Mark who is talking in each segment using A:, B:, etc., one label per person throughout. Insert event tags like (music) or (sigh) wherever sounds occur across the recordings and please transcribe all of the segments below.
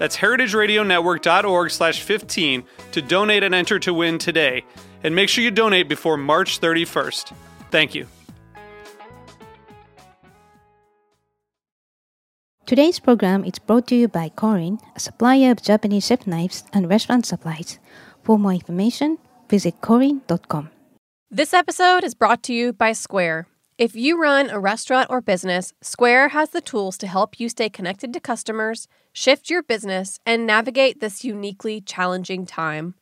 A: That's heritageradionetwork.org slash 15 to donate and enter to win today. And make sure you donate before March 31st. Thank you.
B: Today's program is brought to you by Korin, a supplier of Japanese chef knives and restaurant supplies. For more information, visit korin.com.
C: This episode is brought to you by Square. If you run a restaurant or business, Square has the tools to help you stay connected to customers, shift your business, and navigate this uniquely challenging time.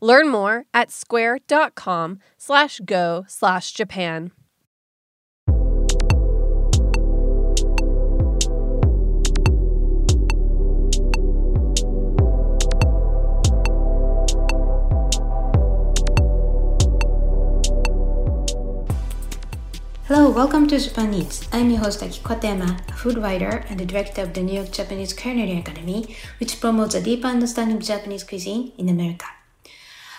C: Learn more at square.com slash go slash Japan.
B: Hello, welcome to Japan Eats. I'm your host Akiko Katayama, a food writer and the director of the New York Japanese Culinary Academy, which promotes a deeper understanding of Japanese cuisine in America.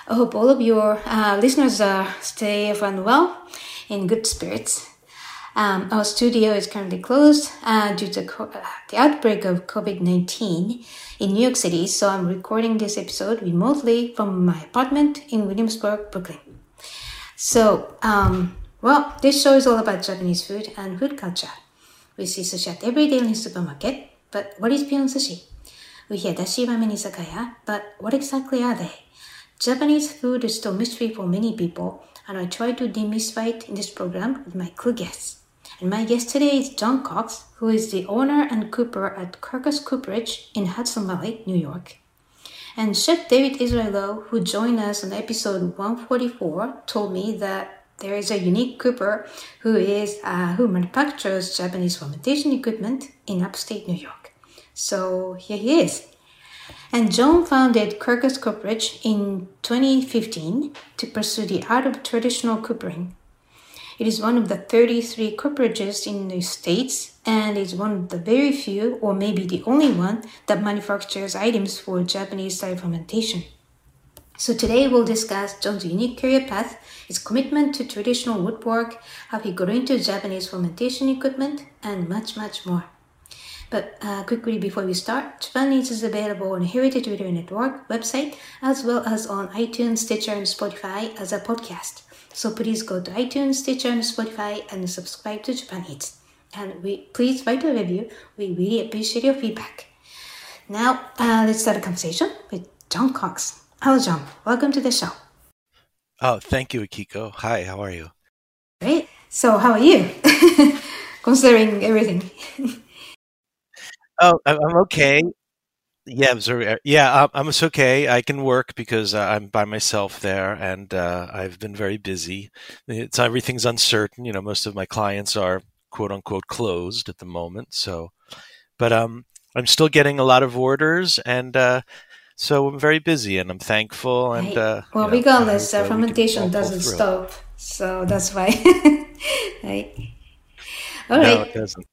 B: I hope all of your uh, listeners are stay and well in good spirits. Um, our studio is currently closed uh, due to co- uh, the outbreak of COVID 19 in New York City, so I'm recording this episode remotely from my apartment in Williamsburg, Brooklyn. So, um, well, this show is all about Japanese food and food culture. We see sushi at every daily supermarket, but what is beyond sushi? We hear dashi ramen izakaya, but what exactly are they? Japanese food is still mystery for many people, and I try to demystify it in this program with my clue guests. And my guest today is John Cox, who is the owner and cooper at Quercus Cooperage in Hudson Valley, New York. And Chef David Israelo, who joined us on episode 144, told me that there is a unique cooper who is uh, who manufactures Japanese fermentation equipment in upstate New York. So here he is. And John founded Quercus Cooperage in 2015 to pursue the art of traditional coopering. It is one of the 33 cooperages in the States and is one of the very few, or maybe the only one, that manufactures items for Japanese style fermentation. So today we'll discuss John's unique career path, his commitment to traditional woodwork, how he got into Japanese fermentation equipment, and much, much more. But uh, quickly before we start, Japan Eats is available on Heritage Radio Network website as well as on iTunes, Stitcher, and Spotify as a podcast. So please go to iTunes, Stitcher, and Spotify and subscribe to Japan Eats. And we please write a review. We really appreciate your feedback. Now uh, let's start a conversation with John Cox. Hello, John. Welcome to the show.
D: Oh, thank you, Akiko. Hi, how are you?
B: Great. So, how are you? (laughs) Considering everything.
D: oh, I'm okay. Yeah, I'm sorry. Yeah, I'm okay. I can work because uh, I'm by myself there, and uh, I've been very busy. It's everything's uncertain. You know, most of my clients are quote unquote closed at the moment. So, but um, I'm still getting a lot of orders, and uh, so I'm very busy and I'm thankful. And
B: right.
D: uh,
B: well,
D: you know,
B: regardless, uh, fermentation doesn't stop, so that's why. (laughs) right.
D: All no, right. it doesn't.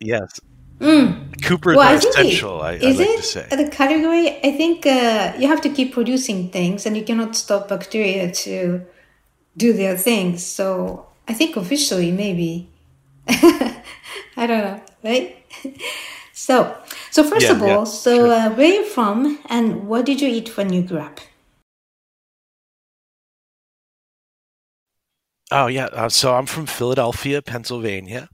D: Yes. Mm. Coopers well, are essential. I, is I like
B: it
D: to say.
B: the category? I think uh, you have to keep producing things, and you cannot stop bacteria to do their things. So I think officially, maybe. (laughs) I don't know, right? (laughs) So, so first
D: yeah,
B: of all,
D: yeah,
B: so
D: sure.
B: uh, where are you from, and what did you eat when you grew up?
D: Oh yeah, uh, so I'm from Philadelphia, Pennsylvania,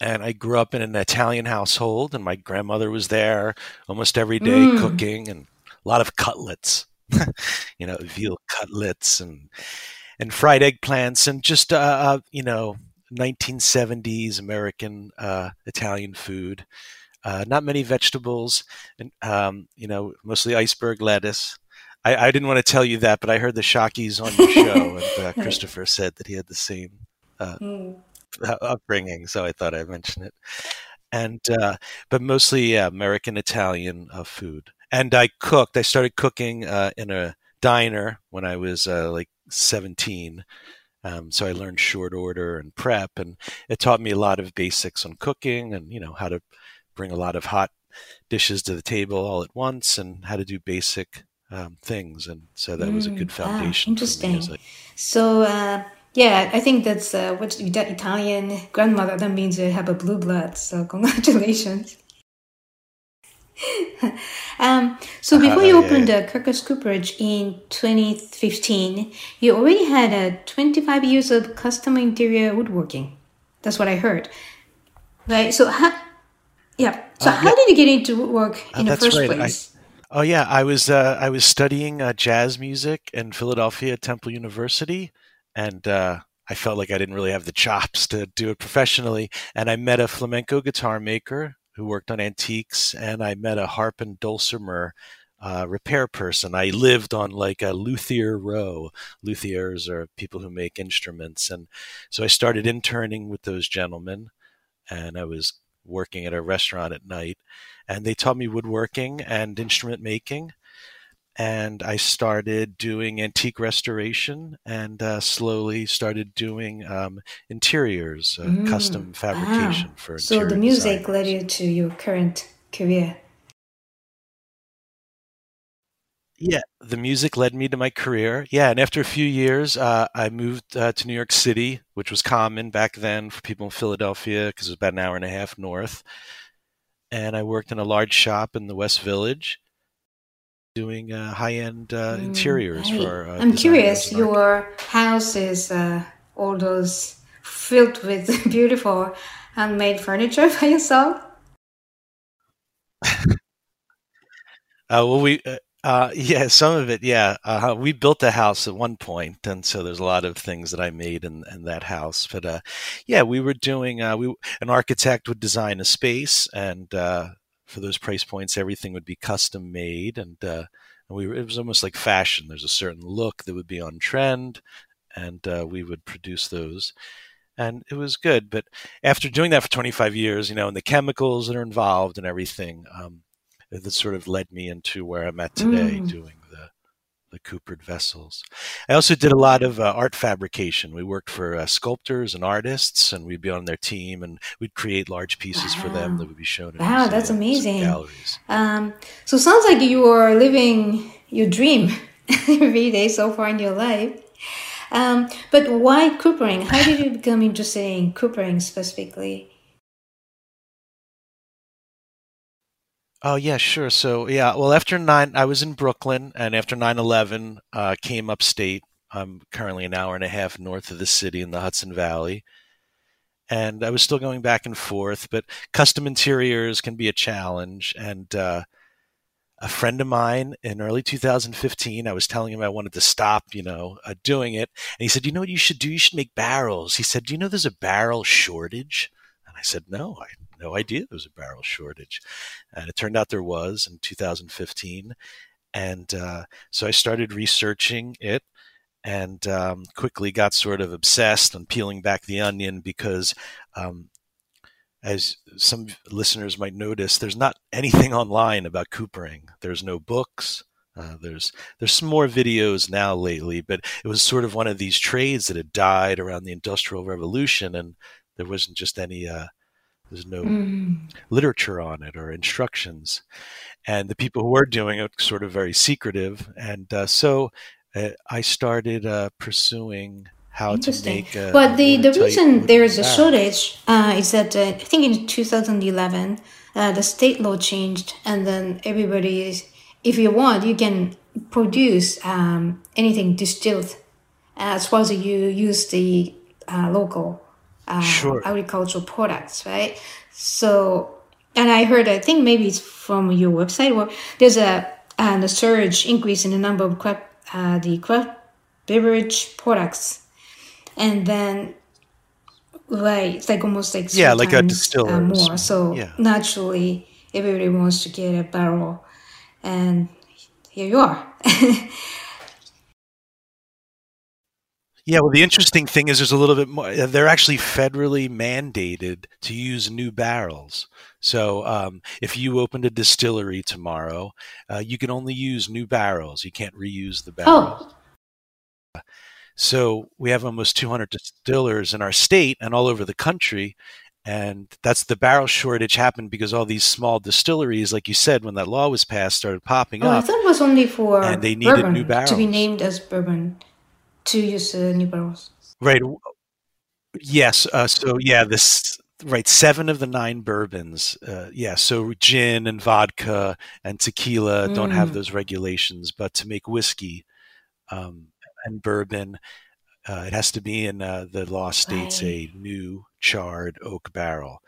D: and I grew up in an Italian household, and my grandmother was there almost every day
B: Mm.
D: cooking, and a lot of cutlets, (laughs) you know, veal cutlets, and and fried eggplants and just uh, uh you know 1970s American uh, Italian food. Uh, not many vegetables, and um, you know mostly iceberg lettuce. I, I, didn't want to tell you that, but I heard the Shockeys on your show, and uh, (laughs) Christopher said that he had the same mm. upbringing, so I thought I'd mention it. And but mostly American Italian food. And I cooked. I started cooking in a diner when I was like 17 um, so I learned short order and prep, and it taught me a lot of basics on cooking and you know how to bring a lot of hot dishes to the table all at once and how to do basic um, things. And so that mm, was a good mm, foundation.
B: Ah, interesting. so uh, yeah, I think that's uh, what Italian grandmother. That means you have a blue blood. So (laughs) congratulations. (laughs) um, so (laughs) before you opened yeah, yeah. Quercus Cooperage in 2015, you already had uh, 25 years of custom interior woodworking. That's what I heard. Right. So how, yeah. So uh, how yeah. did you get into woodwork uh, in the first right. place?
D: I, oh yeah, I was uh, I was studying uh, jazz music in Philadelphia Temple University, and uh, I felt like I didn't really have the chops to do it professionally. And I met a flamenco guitar maker who worked on antiques, and I met a harp and dulcimer uh, repair person. I lived on like a luthier row. Luthiers are people who make instruments, and so I started interning with those gentlemen, and I was working at a restaurant at night, and they taught me woodworking and instrument making and I started doing antique restoration and uh, slowly started doing um, interiors, uh, mm. custom fabrication ah. for.
B: So the music designers. led you to your current career.
D: Yeah, the music led me to my career. Yeah, and after a few years, uh, I moved uh, to New York City, which was common back then for people in Philadelphia because it was about an hour and a half north. And I worked in a large shop in the West Village doing uh, high-end uh, mm, interiors right. for. Uh,
B: I'm curious. Your house is uh, all those filled with (laughs) beautiful handmade furniture by yourself. (laughs)
D: Uh, well, we uh, yeah, some of it, yeah. Uh, we built a house at one point, and so there's a lot of things that I made in, in that house. But uh, yeah, we were doing. Uh, we an architect would design a space, and for those price points, everything would be custom made, and, uh, and we it was almost like fashion. There's a certain look that would be on trend, and uh, we would produce those, and it was good. But after doing that for 25 years, you know, and the chemicals that are involved and everything, um, that sort of led me into where I'm at today, mm. doing the the coopered vessels. I also did a lot of uh, art fabrication. We worked for uh, sculptors and artists, and we'd be on their team, and we'd create large pieces wow. for them that would be shown. In
B: wow, that's amazing! Galleries. Um, so sounds like you are living your dream (laughs) every day so far in your life. Um, but why coopering? How did you become interested in coopering specifically?
D: Oh yeah, sure. So yeah, well after nine, I was in Brooklyn, and after 9-11, uh, came upstate. I'm currently an hour and a half north of the city in the Hudson Valley, and I was still going back and forth. But custom interiors can be a challenge, and uh, a friend of mine in early 2015, I was telling him I wanted to stop, you know, uh, doing it, and he said, "You know what you should do? You should make barrels." He said, "Do you know there's a barrel shortage?" And I said, "No, I no idea there was a barrel shortage. And it turned out there was in 2015. And uh, so I started researching it and um, quickly got sort of obsessed on peeling back the onion because, um, as some listeners might notice, there's not anything online about coopering. There's no books. Uh, there's there's some more videos now lately, but it was sort of one of these trades that had died around the Industrial Revolution, and there wasn't just any uh, there's no mm. literature on it or instructions. And the people who were doing it sort of very secretive. And uh, so uh, I started uh, pursuing how to make.
B: But the, the reason there is a shortage uh, is that uh, I think in 2011 uh, the state law changed, and then everybody is, if you want, you can produce um, anything distilled as far as you use the local uh, sure. agricultural products, right? So, and I heard, I think maybe it's from your website, where there's a and a surge increase in the number of crop, uh, the crop beverage products, and then right, it's like almost like
D: Yeah, like a
B: times, uh,
D: distiller.
B: more. So
D: Yeah.
B: naturally, everybody wants to get a barrel, and here you are. (laughs)
D: Yeah, well, the interesting thing is there's a little bit more. uh, They're actually federally mandated to use new barrels. So um, if you opened a distillery tomorrow, uh, you can only use new barrels. You can't reuse the barrels.
B: oh,
D: So we have almost 200 distillers in our state and all over the country. And that's the barrel shortage happened because all these small distilleries, like you said, when that law was passed, started popping
B: oh, I
D: up.
B: thought it was only for
D: And they needed new
B: to be named as bourbon to use uh, new barrels.
D: Right. Yes. Uh, so yeah, this right. Seven of the nine bourbons. Uh, yeah. So gin and vodka and tequila don't have
B: Mm.
D: those regulations, but to make whiskey um, and bourbon, uh, it has to be in uh, the law states
B: Right.
D: a new charred oak barrel.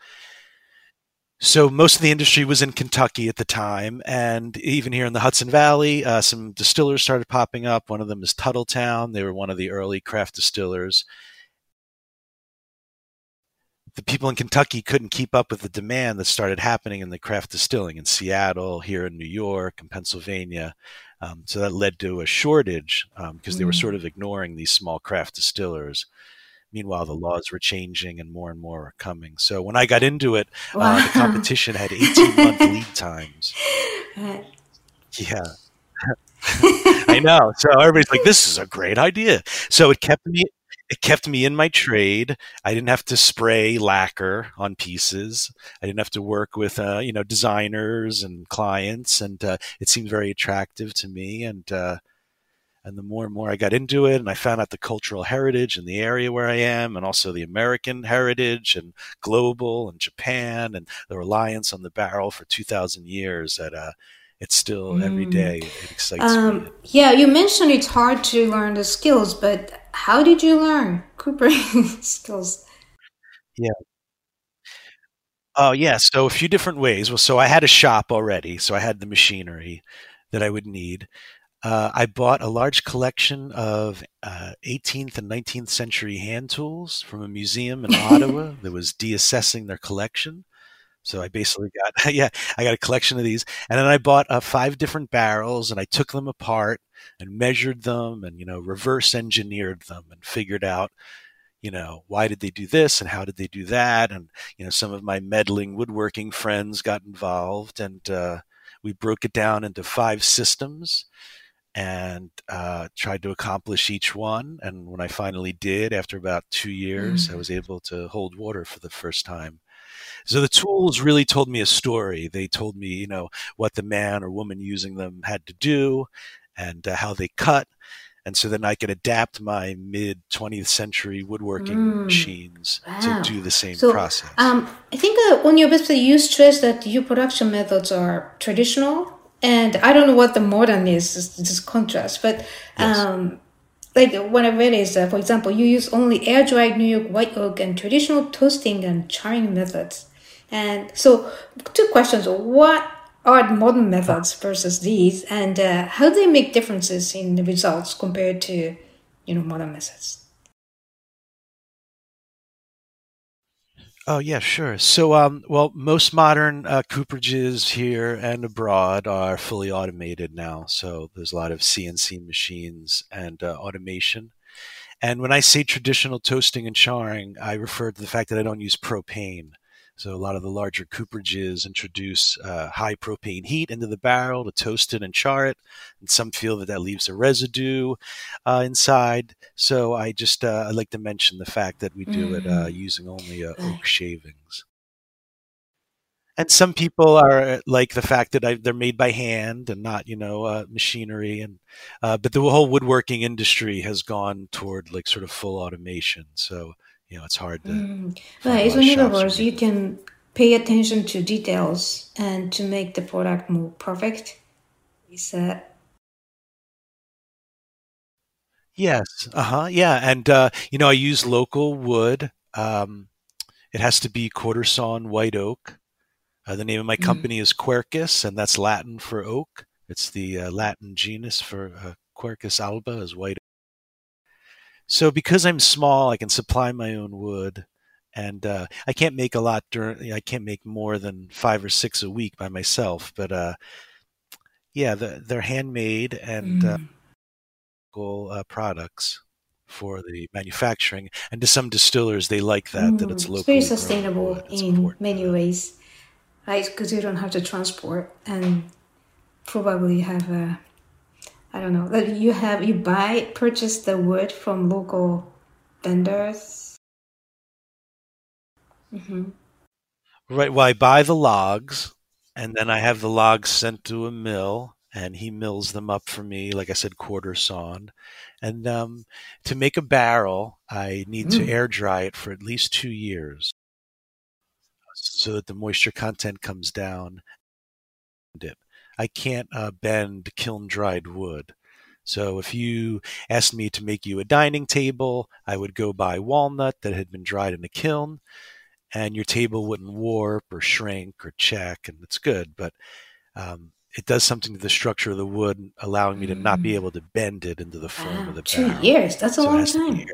D: So most of the industry was in Kentucky at the time, and even here in the Hudson Valley, uh, some distillers started popping up. One of them is Tuthilltown. They were one of the early craft distillers. The people in Kentucky couldn't keep up with the demand that started happening in the craft distilling in Seattle, here in New York, and Pennsylvania. Um, so that led to a shortage because they were
B: Mm.
D: sort of ignoring these small craft distillers. Meanwhile, the laws were changing and more and more were coming. So when I got into it, uh, the (laughs) competition had 18 month lead times.
B: Right.
D: Yeah. (laughs) I know. So everybody's like, "This is a great idea." So it kept me, it kept me in my trade. I didn't have to spray lacquer on pieces. I didn't have to work with, uh, you know, designers and clients, and uh, it seemed very attractive to me. And uh, and the more and more I got into it, and I found out the cultural heritage in the area where I am, and also the American heritage and global and Japan and the reliance on the barrel for two thousand years. That uh, it's still every
B: Mm.
D: day it excites me.
B: Um, yeah, you mentioned it's hard to learn the skills, but how did you learn coopering (laughs) skills?
D: Yeah, Oh yeah, so a few different ways. Well, so I had a shop already, so I had the machinery that I would need. Uh, I bought a large collection of uh, 18th and 19th century hand tools from a museum in Ottawa (laughs) that was deassessing their collection. So I basically got (laughs) yeah, I got a collection of these, and then I bought uh, five different barrels, and I took them apart and measured them, and you know, reverse engineered them, and figured out you know why did they do this and how did they do that? And you know some of my meddling woodworking friends got involved and uh, we broke it down into five systems and uh, tried to accomplish each one and when i finally did after about two years i was able to hold water for the first time so the tools really told me a story they told me you know what the man or woman using them had to do and uh, how they cut and so then I could adapt my mid 20th century woodworking
B: Mm.
D: machines
B: Wow.
D: to do the same
B: So,
D: process.
B: um, I think uh, on your website you stress that your production methods are traditional, and I don't know what the modern is. This, contrast, but
D: Yes.
B: um, like what I read is, uh, for example, you use only air dried New York white oak and traditional toasting and charring methods. And so, two questions: What are the modern methods versus these, and uh, how do they make differences in the results compared to, you know, modern methods?
D: Oh yeah, sure. So, um, well, most modern uh, cooperages here and abroad are fully automated now. So there's a lot of CNC machines and uh, automation. And when I say traditional toasting and charring, I refer to the fact that I don't use propane. So a lot of the larger cooperages introduce uh, high propane heat into the barrel to toast it and char it, and some feel that that leaves a residue uh, inside. So I just uh, I like to mention the fact that we do it uh, using only uh, oak shavings. And some people are uh, like the fact that I, they're made by hand and not, you know, uh, machinery. And uh, but the whole woodworking industry has gone toward like sort of full automation. So you know, it's hard to.
B: Mm. Right. in other words, you can pay attention to details and to make the product more perfect. Is that
D: Yes. Uh huh. Yeah. And, uh, you know, I use local wood. Um, it has to be quarter sawn white oak. Uh, the name of my
B: Mm.
D: company is Quercus, and that's Latin for oak. It's the uh, Latin genus for uh, Quercus alba is white So because I'm small, I can supply my own wood, and uh, I can't make a lot during. I can't make more than five or six a week by myself. But uh, yeah, the, they're handmade and uh,
B: Mm.
D: uh, products for the manufacturing. And to some distillers, they like that that it's
B: Mm,
D: locally
B: it's very sustainable.
D: It's
B: in
D: important.
B: many ways, right? Because you don't have to transport and probably have a, I don't know, like you have you buy purchase the wood from local vendors. hmm
D: Right. Well, I buy the logs, and then I have the logs sent to a mill, and he mills them up for me, like I said, quarter sawn. And um, to make a barrel, I need to
B: Mm.
D: air dry it for at least two years, so that the moisture content comes down. It. I can't uh, bend kiln dried wood. So if you asked me to make you a dining table, I would go buy walnut that had been dried in a kiln and your table wouldn't warp or shrink or check, and it's good. But um, it does something to the structure of the wood, allowing me to not be
B: Mm.
D: able to bend it into the form
B: Wow,
D: of the
B: two
D: barrel.
B: years. That's a
D: So
B: long
D: has to be
B: time.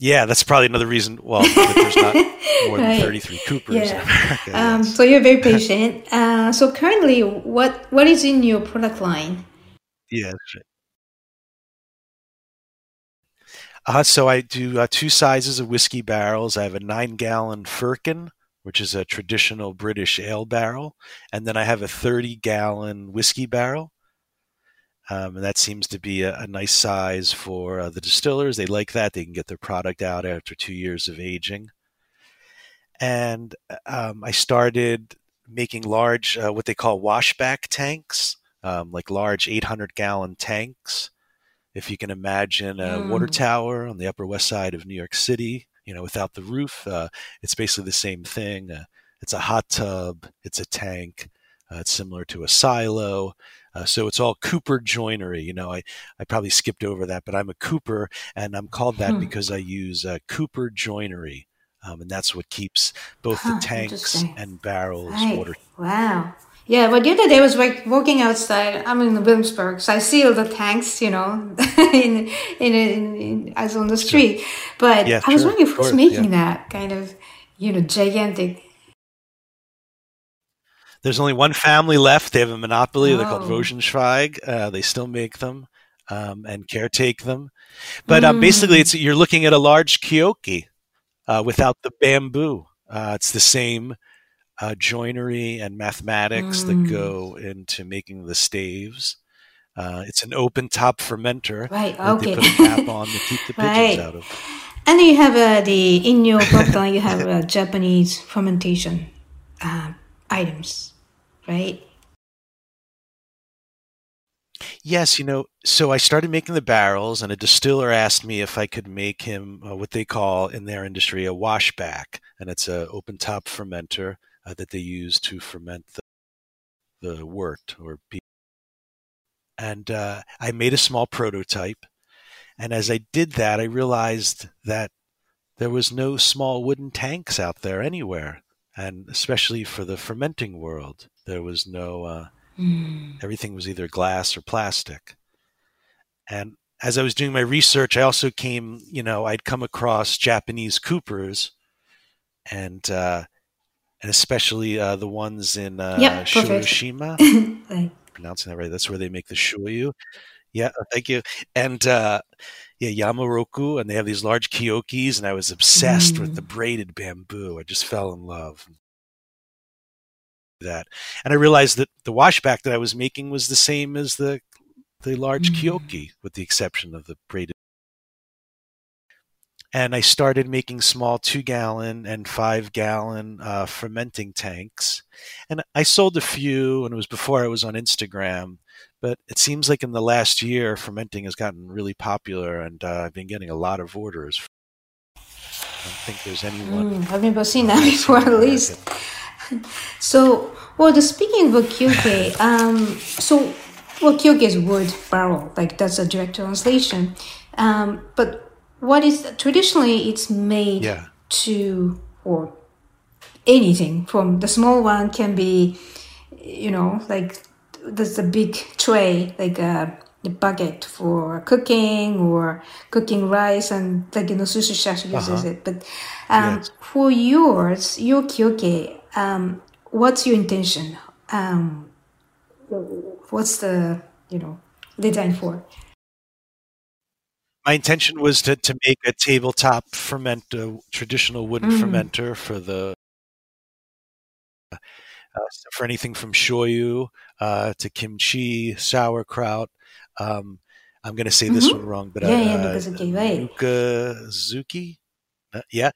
D: Yeah, that's probably another reason. Well, there's not (laughs) more than 33 Coopers in America. (laughs)
B: Um,
D: yes.
B: so you're very patient. (laughs) Uh, so currently, what what is in your product line?
D: Yeah, right. Uh, so I do uh, two sizes of whiskey barrels. I have a nine gallon Firkin, which is a traditional British ale barrel, and then I have a 30 gallon whiskey barrel. Um, and that seems to be a, a nice size for uh, the distillers. They like that. They can get their product out after two years of aging. And um, I started making large, uh, what they call washback tanks, um, like large 800 gallon tanks. If you can imagine a water
B: Mm.
D: tower on the Upper West Side of New York City, you know, without the roof, uh, it's basically the same thing. Uh, it's a hot tub, it's a tank, uh, it's similar to a silo. Uh, so it's all Cooper joinery. You know, I, I probably skipped over that, but I'm a Cooper, and I'm called that
B: Hmm.
D: because I use uh, Cooper joinery, um, and that's what keeps both the tanks and barrels
B: Right.
D: water.
B: Wow. Yeah, but the other day I was like walking outside. I'm in the Williamsburg, so I see all the tanks, you know, (laughs) in, in, in, in as on the street. But
D: Yeah,
B: I was
D: sure,
B: wondering who's
D: course,
B: making that kind of, you know, gigantic.
D: There's only one family left. They have a monopoly. They're called
B: Oh.
D: Rosenwach. Uh, they still make them um, and caretake them. But um,
B: Mm.
D: basically, it's you're looking at a large kioki uh, without the bamboo. Uh, it's the same uh, joinery and mathematics that
B: Mm.
D: go into making the staves. Uh, it's an open top fermenter
B: Right.
D: that
B: Okay.
D: they put a cap on to keep the (laughs) pigeons
B: Right.
D: out of.
B: And you have uh, the in your product line, you have uh, Japanese fermentation um, items, right?
D: Yes, you know, so I started making the barrels, and a distiller asked me if I could make him uh, what they call in their industry a washback, and it's an open top fermenter uh, that they use to ferment the, the wort or beer. And uh, I made a small prototype, and as I did that, I realized that there was no small wooden tanks out there anywhere, and especially for the fermenting world, there was no. Uh,
B: Mm.
D: everything was either glass or plastic. And as I was doing my research, I also came, you know, I'd come across Japanese Coopers, and uh, and especially uh, the ones in uh,
B: Yeah, perfect. Shodoshima. (laughs)
D: Pronouncing that right? That's where they make the shoyu. Yeah, uh, thank you. And uh, yeah, Yamaroku, and they have these large kyokis, and I was obsessed with
B: Mm.
D: the braided bamboo. I just fell in love. That, and I realized that the washback that I was making was the same as the the large
B: Mm.
D: kyoki, with the exception of the braided. And I started making small two gallon and five gallon uh, fermenting tanks, and I sold a few, and it was before I was on Instagram. But it seems like in the last year, fermenting has gotten really popular, and uh, I've been getting a lot of orders. I don't think there's anyone.
B: Mm, I've never seen that before, at least.
D: America.
B: So, well, the speaking of kioke, um, so well, kioke is wood barrel, like that's a direct translation. Um, but what is traditionally it's made
D: Yeah.
B: to or anything from the small one can be, you know, like there's a big tray, like a the bucket for cooking or cooking rice and like you know sushi chef uses uh-huh. it. But um, yes. for yours, your kioke, um, what's your intention? Um, what's the you know design for?
D: My intention was to, to make a tabletop fermenter, traditional wooden mm. fermenter for the uh, for anything from shoyu uh, to kimchi, sauerkraut. Um, I'm going to say this mm-hmm. one wrong, but
B: yeah, uh, yeah, Nukazuki, right?
D: Nukazuki, uh, yeah,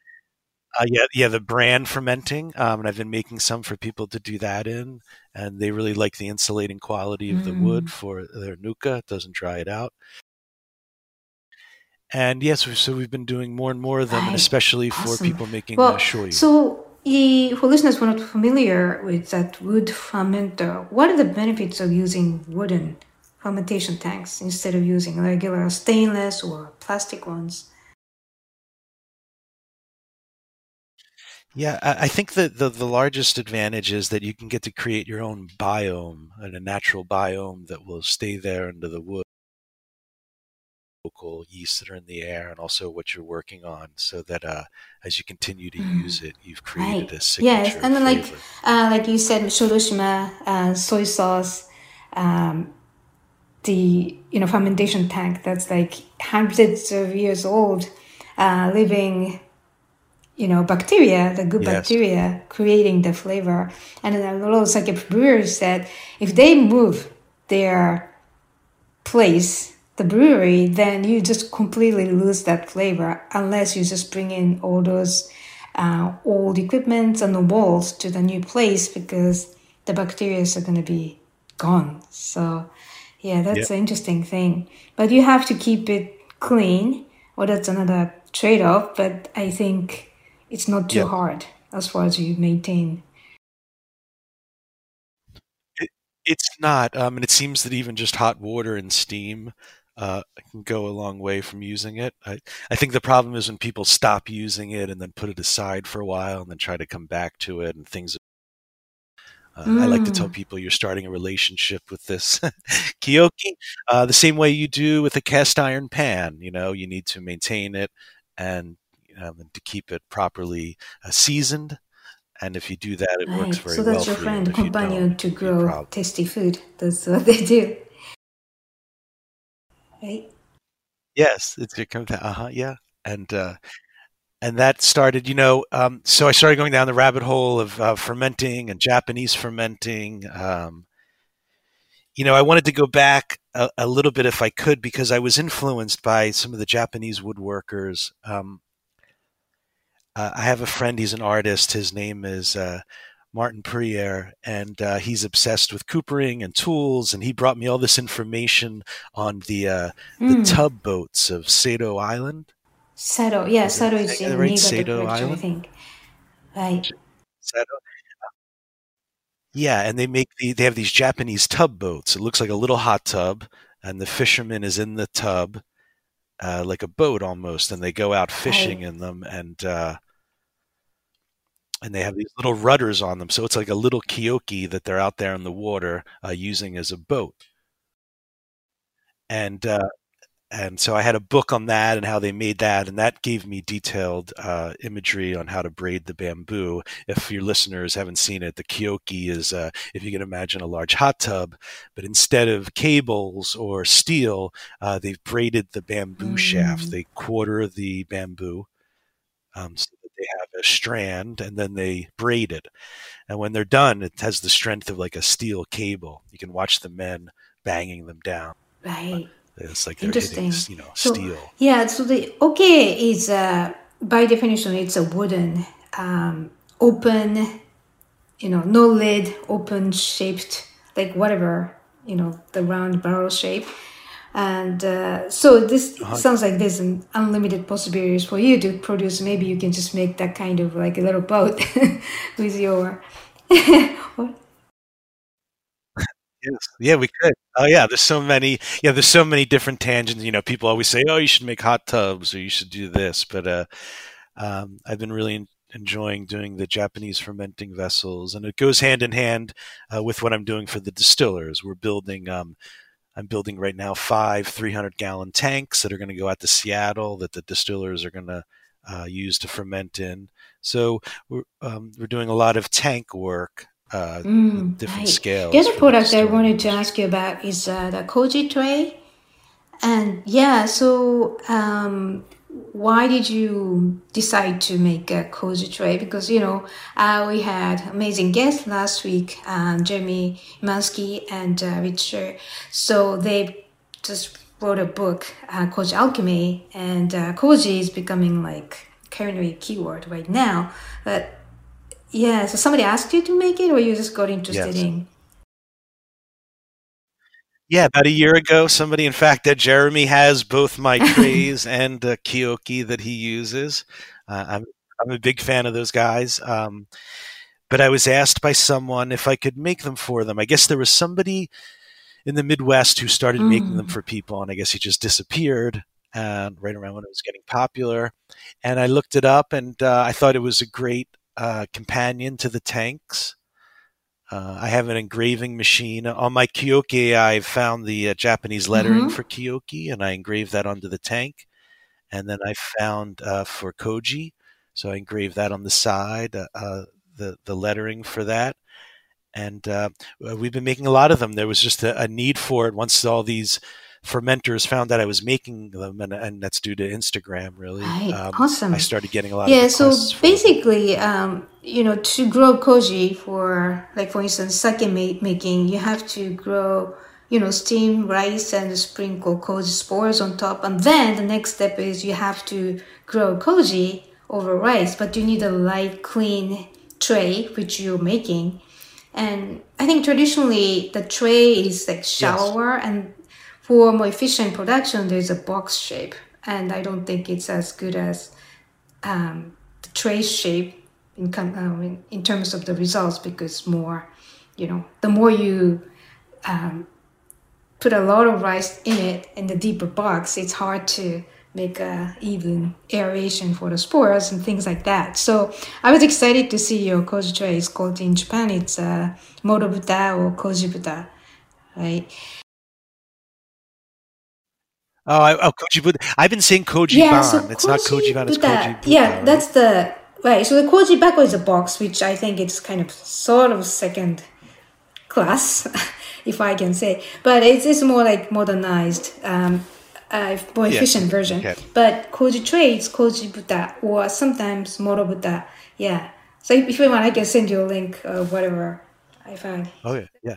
D: uh, yeah, yeah. The bran fermenting, um, and I've been making some for people to do that in, and they really like the insulating quality of mm. the wood mm. for their nuka. It doesn't dry it out. And yes, so we've been doing more and more of them, right. and especially awesome. for people making
B: well,
D: uh, shoyu.
B: So, for listeners who are not familiar with that wood fermenter, what are the benefits of using wooden fermentation tanks instead of using regular stainless or plastic ones?
D: Yeah, I think that the, the largest advantage is that you can get to create your own biome and a natural biome that will stay there under the wood. Local yeasts that are in the air, and also what you're working on, so that uh, as you continue to mm. use it, you've created right. a signature. Yes,
B: and
D: then
B: like uh, like you said, Shodoshima uh, soy sauce, um, the you know fermentation tank that's like hundreds of years old, uh, living you know, bacteria, the good yes. bacteria creating the flavor. And then a lot of like brewers said if they move their place, the brewery, then you just completely lose that flavor unless you just bring in all those uh, old equipment and the walls to the new place because the bacteria are going to be gone. So, yeah, that's yep. an interesting thing. But you have to keep it clean, or that's another trade off. But I think it's not too hard as far as you maintain.
D: It, it's not, um, and it seems that even just hot water and steam uh, can go a long way from using it. I, I think the problem is when people stop using it and then put it aside for a while and then try to come back to it and things. Uh, mm. I like to tell mm. people you're starting a relationship with this (laughs) kioki uh, the same way you do with a cast iron pan. You know, you need to maintain it and um, and to keep it properly uh, seasoned. And if you do that, it right. works very well.
B: So that's
D: your
B: friend, you. companion to grow tasty food. That's what they do, right?
D: Yes, it's your companion. Uh huh. Yeah, and uh, and that started, you know. Um, so I started going down the rabbit hole of uh, fermenting and Japanese fermenting. Um, you know, I wanted to go back a, a, little bit if I could because I was influenced by some of the Japanese woodworkers. Um, uh, I have a friend. He's an artist. His name is uh, Martin Prier, and uh, he's obsessed with coopering and tools. And he brought me all this information on the mm. the hmm. tub boats of Sado Island.
B: Sado, yeah, Sado is in right? Sado Island. I think. Right. Sado.
D: Yeah, and they make the they have these Japanese tub boats. It looks like a little hot tub, and the fisherman is in the tub, uh, like a boat almost, and they go out fishing right. in them, and uh, and they have these little rudders on them, so it's like a little kioki that they're out there in the water uh, using as a boat. And uh, and so I had a book on that and how they made that, and that gave me detailed uh, imagery on how to braid the bamboo. If your listeners haven't seen it, the kioki is, uh, if you can imagine, a large hot tub, but instead of cables or steel, uh, they've braided the bamboo mm. shaft. They quarter the bamboo um, so that they have a strand, and then they braid it. And when they're done, it has the strength of like a steel cable. You can watch the men banging them down.
B: Right.
D: It's like Interesting. Hitting, you know, so, steel.
B: Yeah, so the okay is uh, by definition it's a wooden, um, open, you know, no lid, open shaped, like whatever, you know, the round barrel shape. And uh, so this uh-huh. sounds like there's an unlimited possibilities for you to produce. Maybe you can just make that kind of like a little boat (laughs) with your (laughs)
D: Yes. Yeah, we could. Oh yeah, there's so many. Yeah, there's so many different tangents. You know, people always say, "Oh, you should make hot tubs," or "You should do this." But uh, um, I've been really enjoying doing the Japanese fermenting vessels, and it goes hand in hand uh, with what I'm doing for the distillers. We're building um, I'm building right now five 300 gallon tanks that are going to go out to Seattle that the distillers are going to uh, use to ferment in. So we're, um, we're doing a lot of tank work, uh,
B: Mm,
D: different
B: right.
D: scales.
B: The other product I wanted to ask you about is uh, the koji tray. And yeah, so um, why did you decide to make a koji tray? Because you know uh, we had amazing guests last week, um, Jeremy Umansky and uh, Richard. So they just wrote a book, uh, Koji Alchemy, and uh, koji is becoming like culinary keyword right now. But yeah, so somebody asked you to make it, or you just got interested
D: Yes.
B: in?
D: Yeah, about a year ago, somebody, in fact, that Jeremy has both my (laughs) trays and uh, Kyoki that he uses. Uh, I'm I'm a big fan of those guys. Um, but I was asked by someone if I could make them for them. I guess there was somebody in the Midwest who started making them
B: Mm.
D: for people, and I guess he just disappeared. And right around when it was getting popular, and I looked it up, and uh, I thought it was a great uh, companion to the tanks. Uh, I have an engraving machine on my Kyoki. I found the uh, Japanese lettering
B: Mhm.
D: for Kyoki, and I engraved that onto the tank. And then I found uh, for Koji, so I engraved that on the side, uh, uh, the the lettering for that. And uh, we've been making a lot of them. There was just a, a need for it once all these fermenters found that I was making them, and, and that's due to Instagram, really.
B: Right,
D: Um,
B: awesome.
D: I started getting a lot
B: Yeah,
D: of
B: so
D: requests. for them.
B: basically, um, you know, to grow koji for, like, for instance, sake ma- making, you have to grow, you know, steam rice and sprinkle koji spores on top. And then the next step is you have to grow koji over rice, but you need a light, clean tray, which you're making. And I think traditionally the tray is like shallower, and for more efficient production, there's a box shape. And I don't think it's as good as um, the tray shape in, um, in terms of the results because more, you know, the more you um, put a lot of rice in it in the deeper box, it's hard to make a even aeration for the spores and things like that. So I was excited to see your koji. It's called in Japan. It's uh, morobuta or koji buta, right?
D: Oh, I, oh, Koji Buddha. I've been saying Koji
B: yeah,
D: Ban.
B: so
D: it's not Koji Ban, it's
B: Buddha-
D: Koji Buddha.
B: Yeah,
D: right?
B: that's the right. So the koji bako is a box, which I think it's kind of sort of second class, (laughs) if I can say, but it's, it's more like modernized, um, uh, more efficient version.
D: okay.
B: But koji tray is koji buta or sometimes moro buta. Yeah. So if, if you want, I can send you a link or whatever I find.
D: Oh yeah, yeah.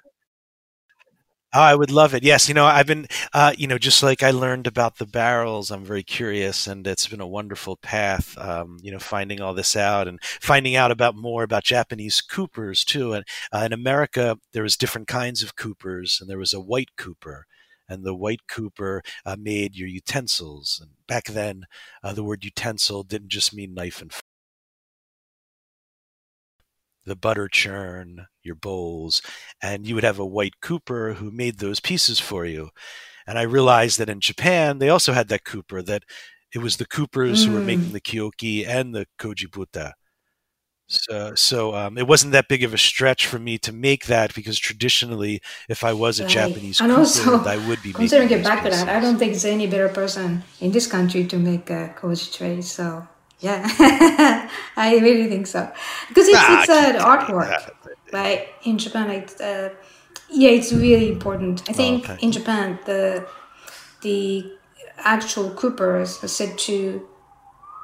D: Oh, I would love it. Yes, you know, I've been, uh, you know, just like I learned about the barrels, I'm very curious, and it's been a wonderful path. Um, you know, finding all this out and finding out about more about Japanese coopers too. And uh, in America, there was different kinds of coopers, and there was a white cooper, and the white cooper uh, made your utensils. And back then, uh, the word utensil didn't just mean knife and fork. the butter churn, your bowls, and you would have a white cooper who made those pieces for you. And I realized that in Japan, they also had that cooper, that it was the coopers who were
B: Mm.
D: making the kyoki and the kojibuta. So, so um, it wasn't that big of a stretch for me to make that because traditionally, if I was a
B: Right.
D: Japanese
B: And
D: cooper,
B: also,
D: I would be
B: Considering
D: making
B: it back to that, I don't think there's any better person in this country to make a koji tray. So yeah, (laughs) I really think so because it's
D: Ah,
B: it's an artwork, right? In Japan, it's uh, yeah, it's really important. I think
D: okay.
B: in Japan the the actual coopers are said to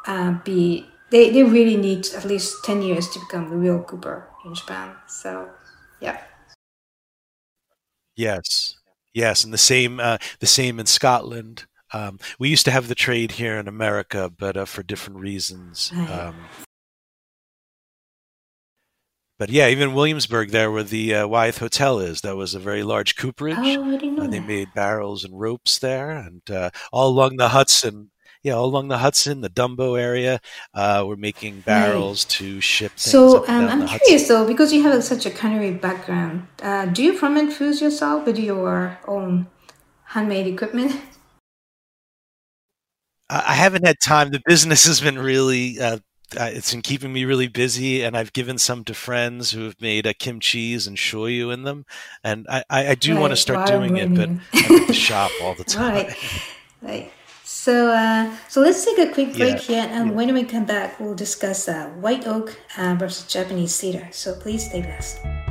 B: uh, be they, they really need at least 10 years to become a real cooper in Japan. So yeah.
D: Yes, yes, and the same uh, the same in Scotland. Um, we used to have the trade here in America, but uh, for different reasons. Um, but yeah, even Williamsburg, there where the uh, Wythe Hotel is, that was a very large cooperage.
B: Oh, I didn't know
D: Uh, they
B: that.
D: made barrels and ropes there, and uh, all along the Hudson. Yeah, all along the Hudson, the Dumbo area, uh, we're making barrels to ship things
B: So um, I'm curious
D: Hudson.
B: though, because you have such a culinary background, uh, do you ferment foods yourself with your own handmade equipment?
D: I I haven't had time. The business has been really uh, uh, it's been keeping me really busy, and I've given some to friends who have made kimchi's and shoyu in them, and I, I, I do right. want to start well, doing it, but I'm at the shop all the (laughs) time.
B: Right, right. So, uh, so let's take a quick break yeah. here, and yeah. when we come back, we'll discuss uh, white oak uh, versus Japanese cedar. So please stay with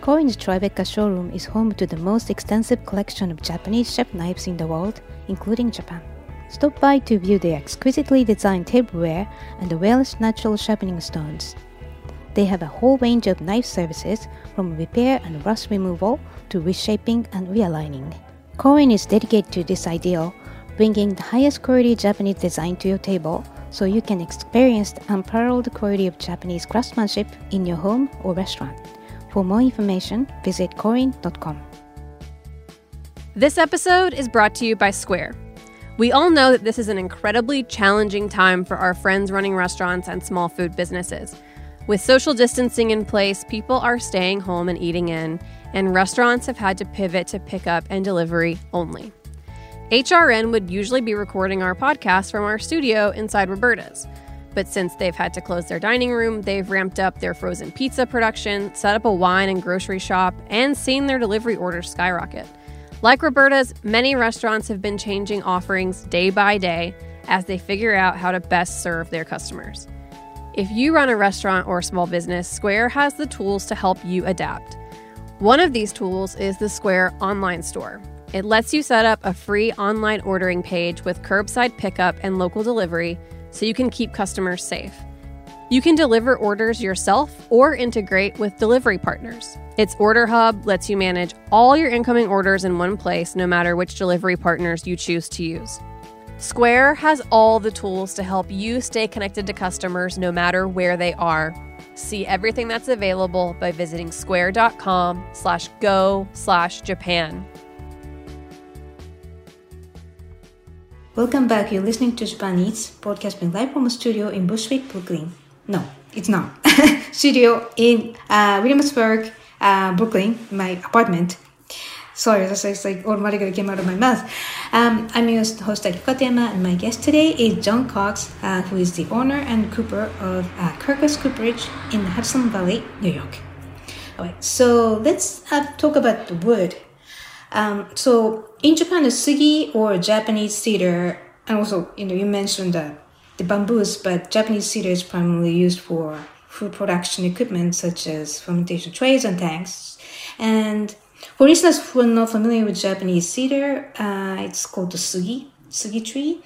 B: Korin's Tribeca showroom is home to the most extensive collection of Japanese chef knives in the world, including Japan. Stop by to view their exquisitely designed tableware and the Welsh natural sharpening stones. They have a whole range of knife services from repair and rust removal to reshaping and realigning. Korin is dedicated to this ideal, bringing the highest quality Japanese design to your table so you can experience the unparalleled quality of Japanese craftsmanship in your home or restaurant. For more information, visit Korin.com.
C: This episode is brought to you by Square. We all know that this is an incredibly challenging time for our friends running restaurants and small food businesses. With social distancing in place, people are staying home and eating in, and restaurants have had to pivot to pickup and delivery only. HRN would usually be recording our podcast from our studio inside Roberta's. But since they've had to close their dining room, they've ramped up their frozen pizza production, set up a wine and grocery shop, and seen their delivery orders skyrocket. Like Roberta's, many restaurants have been changing offerings day by day as they figure out how to best serve their customers. If you run a restaurant or small business, Square has the tools to help you adapt. One of these tools is the Square online store. It lets you set up a free online ordering page with curbside pickup and local delivery so you can keep customers safe. You can deliver orders yourself or integrate with delivery partners. Its Order Hub lets you manage all your incoming orders in one place, no matter which delivery partners you choose to use. Square has all the tools to help you stay connected to customers no matter where they are. See everything that's available by visiting square.com
B: Welcome back. You're listening to Japan Eats, podcasting live from a studio in Bushwick, Brooklyn. No, it's not. (laughs) studio in uh, Williamsburg, uh, Brooklyn, my apartment. Sorry, that's like automatically came out of my mouth. Um, I'm your host, Katayama, and my guest today is John Cox, uh, who is the owner and cooper of uh, Quercus Cooperage in Hudson Valley, New York. All right, so let's uh, talk about the wood um, so in Japan, the sugi or Japanese cedar, and also you know you mentioned the, the bamboos, but Japanese cedar is primarily used for food production equipment such as fermentation trays and tanks. And for listeners who are not familiar with Japanese cedar, uh, it's called the sugi, sugi tree,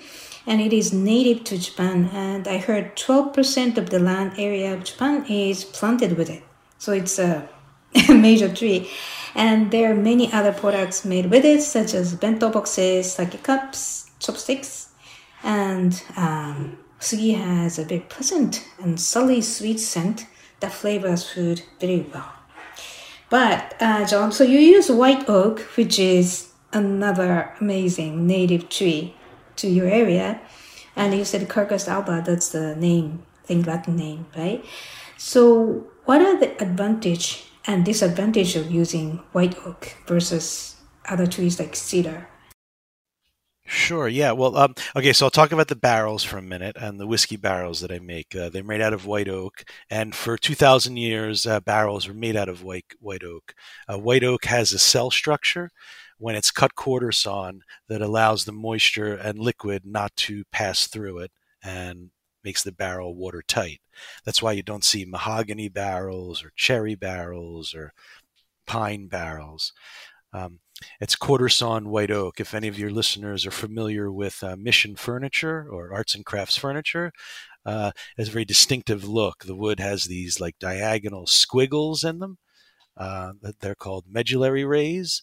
B: and it is native to Japan. And I heard 12% of the land area of Japan is planted with it. So it's a (laughs) major tree. And there are many other products made with it, such as bento boxes, sake cups, chopsticks, and um, sugi has a very pleasant and subtly sweet scent that flavors food very well. But uh, John, so you use white oak, which is another amazing native tree to your area, and you said Quercus alba. That's the name, I think Latin name, right? So, what are the advantage and disadvantage of using white oak versus other trees like cedar?
D: Sure. Yeah. Well. Um, okay. So I'll talk about the barrels for a minute and the whiskey barrels that I make. Uh, they're made out of white oak, and for two thousand years, uh, barrels were made out of white white oak. Uh, white oak has a cell structure when it's cut quarter sawn that allows the moisture and liquid not to pass through it and makes the barrel watertight. That's why you don't see mahogany barrels or cherry barrels or pine barrels. Um, it's quarter sawn white oak. If any of your listeners are familiar with uh, Mission Furniture or Arts and Crafts Furniture, uh, it has a very distinctive look. The wood has these like diagonal squiggles in them. Uh, they're called medullary rays.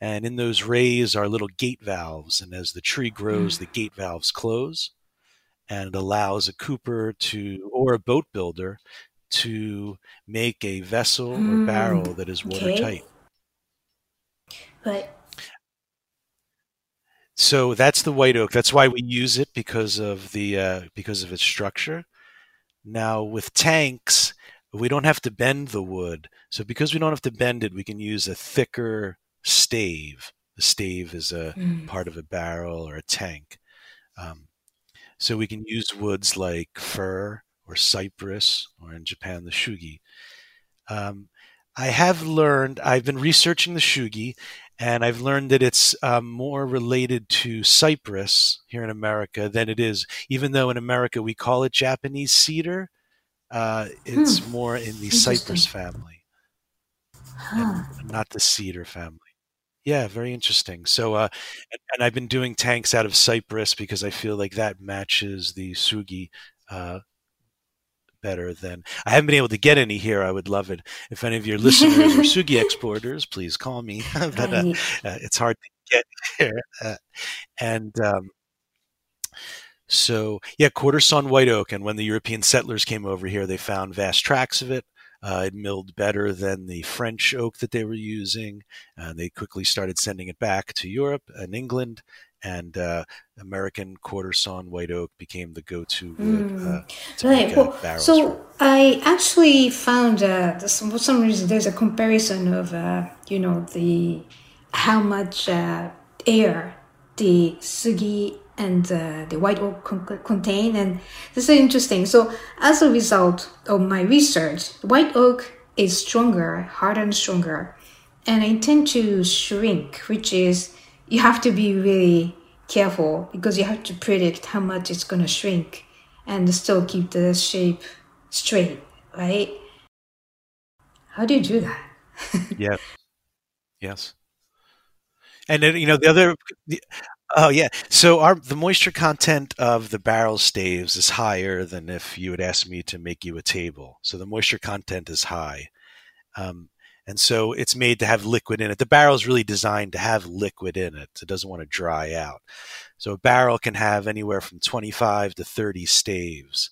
D: and in those rays are little gate valves. And as the tree grows, the gate valves close, and it allows a cooper to or a boat builder to make a vessel or
B: Mm,
D: barrel that is
B: okay.
D: watertight.
B: But
D: So that's the white oak. That's why we use it because of the uh, because of its structure. Now with tanks, we don't have to bend the wood. So because we don't have to bend it, we can use a thicker stave. The stave is a
B: mm,
D: part of a barrel or a tank. Um, so we can use woods like fir or cypress, or in Japan the shugi. Um, I have learned. I've been researching the shugi, and I've learned that it's um, more related to cypress here in America than it is. Even though in America we call it Japanese cedar, uh, it's more in the cypress family
B: huh.
D: not the cedar family. Yeah, very interesting. So, uh, and, and I've been doing tanks out of cypress because I feel like that matches the sugi uh, better than. I haven't been able to get any here. I would love it if any of your listeners are (laughs) sugi exporters. Please call me. (laughs) but uh, uh, it's hard to get (laughs) here. Uh, and um, so, yeah, quarter sawn white oak. And when the European settlers came over here, they found vast tracts of it. Uh, it milled better than the French oak that they were using. And they quickly started sending it back to Europe and England. And uh, American quarter sawn white oak became the go to wood
B: Mm.
D: uh, to
B: Right.
D: uh,
B: Well, so I actually found uh, some, for some reason there's a comparison of uh, you know the how much uh, air the sugi and uh, the white oak con- contain, and this is interesting. So as a result of my research, white oak is stronger, harder and stronger, and I tend to shrink, which is you have to be really careful because you have to predict how much it's going to shrink and still keep the shape straight, right? How do you do that? (laughs)
D: Yes. Yes. And then, you know, the other, the, oh yeah. So our, the moisture content of the barrel staves is higher than if you had asked me to make you a table. So the moisture content is high. Um, and so it's made to have liquid in it. The barrel is really designed to have liquid in it. It doesn't want to dry out. So a barrel can have anywhere from 25 to 30 staves.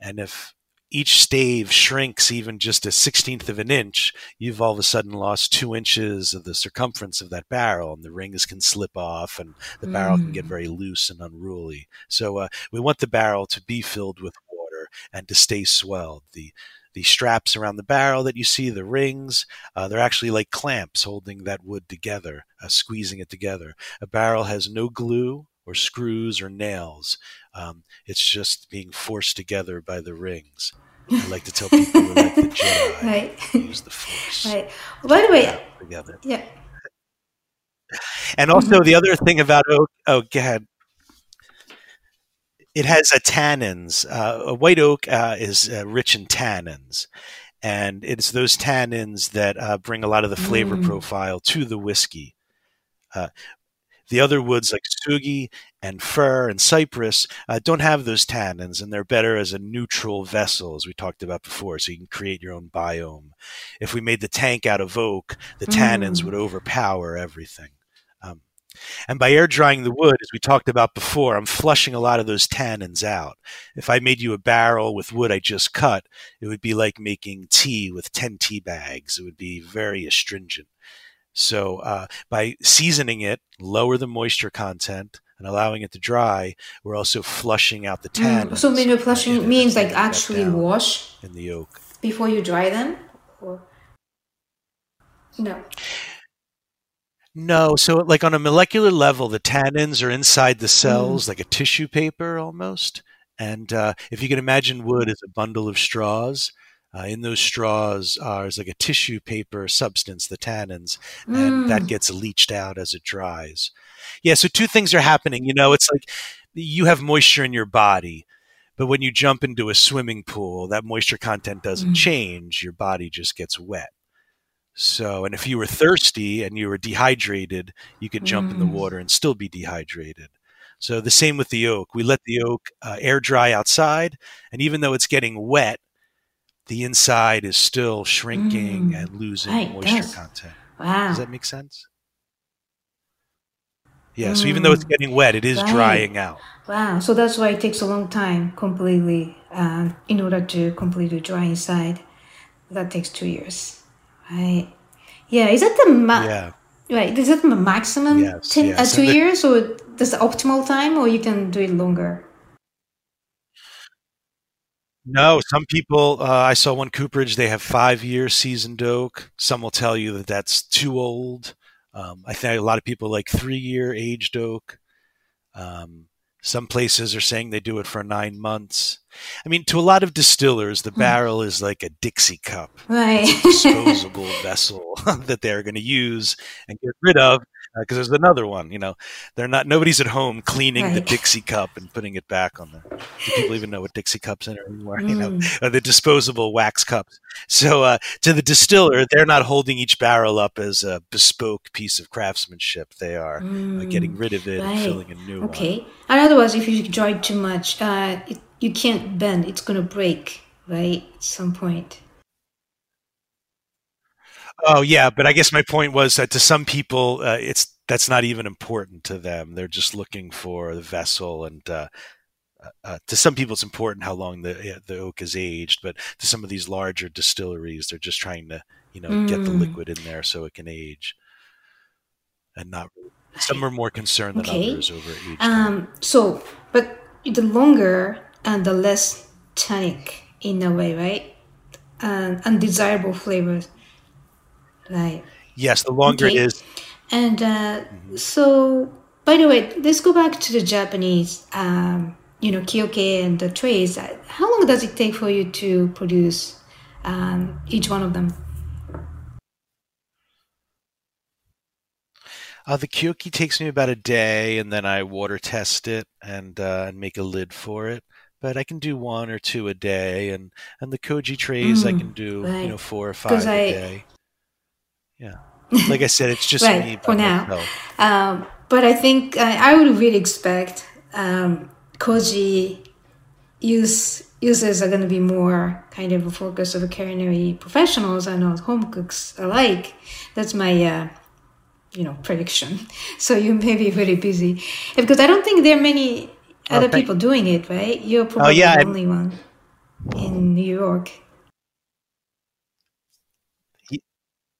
D: And if each stave shrinks even just a sixteenth of an inch, you've all of a sudden lost two inches of the circumference of that barrel, and the rings can slip off, and the barrel can get
B: Mm.
D: very loose and unruly. So uh, we want the barrel to be filled with water and to stay swelled. The the straps around the barrel that you see, the rings, uh, they're actually like clamps holding that wood together, uh, squeezing it together. A barrel has no glue or screws or nails. Um, it's just being forced together by the rings. I like to tell people we're like the Jedi. (laughs)
B: Right.
D: Use the Force
B: right. By the way,
D: together.
B: yeah.
D: And also the other thing about oak. Oh, go ahead. It has a tannins. Uh, a white oak uh, is uh, rich in tannins, and it's those tannins that uh, bring a lot of the flavor
B: Mm.
D: profile to the whiskey. The other woods like sugi and fir and cypress uh, don't have those tannins, and they're better as a neutral vessel, as we talked about before. So you can create your own biome. If we made the tank out of oak, the tannins
B: Mm.
D: would overpower everything. Um, and by air drying the wood, as we talked about before, I'm flushing a lot of those tannins out. If I made you a barrel with wood I just cut, it would be like making tea with 10 tea bags. It would be very astringent. So uh, by seasoning it, lower the moisture content, and allowing it to dry, we're also flushing out the tannins.
B: Mm. So
D: uh,
B: flushing, means like actually wash
D: in the oak.
B: before you dry them, or no?
D: No, so like on a molecular level, the tannins are inside the
B: Mm.
D: cells, like a tissue paper almost. And uh, if you can imagine wood as a bundle of straws, uh, in those straws are is like a tissue paper substance, the tannins, and that
B: Mm.
D: gets leached out as it dries. Yeah, so two things are happening. You know, it's like you have moisture in your body, but when you jump into a swimming pool, that moisture content doesn't
B: Mm.
D: change. Your body just gets wet. So, and if you were thirsty and you were dehydrated, you could jump in the
B: Mm.
D: water and still be dehydrated. So, the same with the oak. We let the oak uh, air dry outside, and even though it's getting wet, the inside is still shrinking
B: Mm.
D: and losing
B: Right,
D: moisture
B: does.
D: content.
B: Wow.
D: Does that make sense? Yeah, so even though it's getting wet, it is
B: Right.
D: drying out.
B: Wow, so that's why it takes a long time completely uh, in order to completely dry inside. That takes two years, right? Yeah, is that the ma-
D: Yeah.
B: right? Is that the maximum
D: Yes,
B: ten,
D: yes,
B: uh, two
D: the-
B: years, or that's the optimal time, or you can do it longer?
D: No, some people, uh, I saw one cooperage, they have five year seasoned oak. Some will tell you that that's too old. Um, I think a lot of people like three year aged oak. Um, some places are saying they do it for nine months. I mean, to a lot of distillers, the barrel is like a Dixie cup.
B: Right. (laughs)
D: disposable vessel (laughs) that they're going to use and get rid of because there's another one you know they're not nobody's at home cleaning the dixie cup and putting it back on the do people even know what dixie cups are anymore you know
B: Mm.
D: uh, the disposable wax cups so uh, to the distiller they're not holding each barrel up as a bespoke piece of craftsmanship they are uh, getting rid of it and
B: Mm.
D: Filling a new one
B: Okay. In other words, if you dry too much, uh, it, you can't bend. It's gonna break, right? At some point.
D: Oh yeah, but I guess my point was that to some people, uh, it's that's not even important to them. They're just looking for the vessel, and uh, uh, uh, to some people, it's important how long the the oak is aged. But to some of these larger distilleries, they're just trying to you know get the
B: Mm.
D: liquid in there so it can age, and not. Some are more concerned than
B: Okay.
D: others over age.
B: Um. So, but the longer and the less tannic in a way, right? And undesirable flavors, right?
D: yes, the longer
B: okay.
D: it is,
B: And uh, so, by the way, let's go back to the Japanese, um, you know, kioke and the trays. Uh, How long does it take for you to produce um, each one of them?
D: Uh, the kioke takes me about a day, and then I water test it and uh, and make a lid for it. But I can do one or two a day, and and the koji trays I
B: Mm,
D: can do
B: right.
D: you know four or five a
B: I-
D: day. Yeah, like I said, it's just
B: Right,
D: me
B: for now. Um, but I think I, I would really expect um, koji use users are going to be more kind of a focus of culinary professionals and not home cooks alike. That's my uh, you know prediction. (laughs) So you may be very busy because I don't think there are many other
D: Oh, thank-
B: people doing it, right? You're probably
D: yeah,
B: the only one in New York.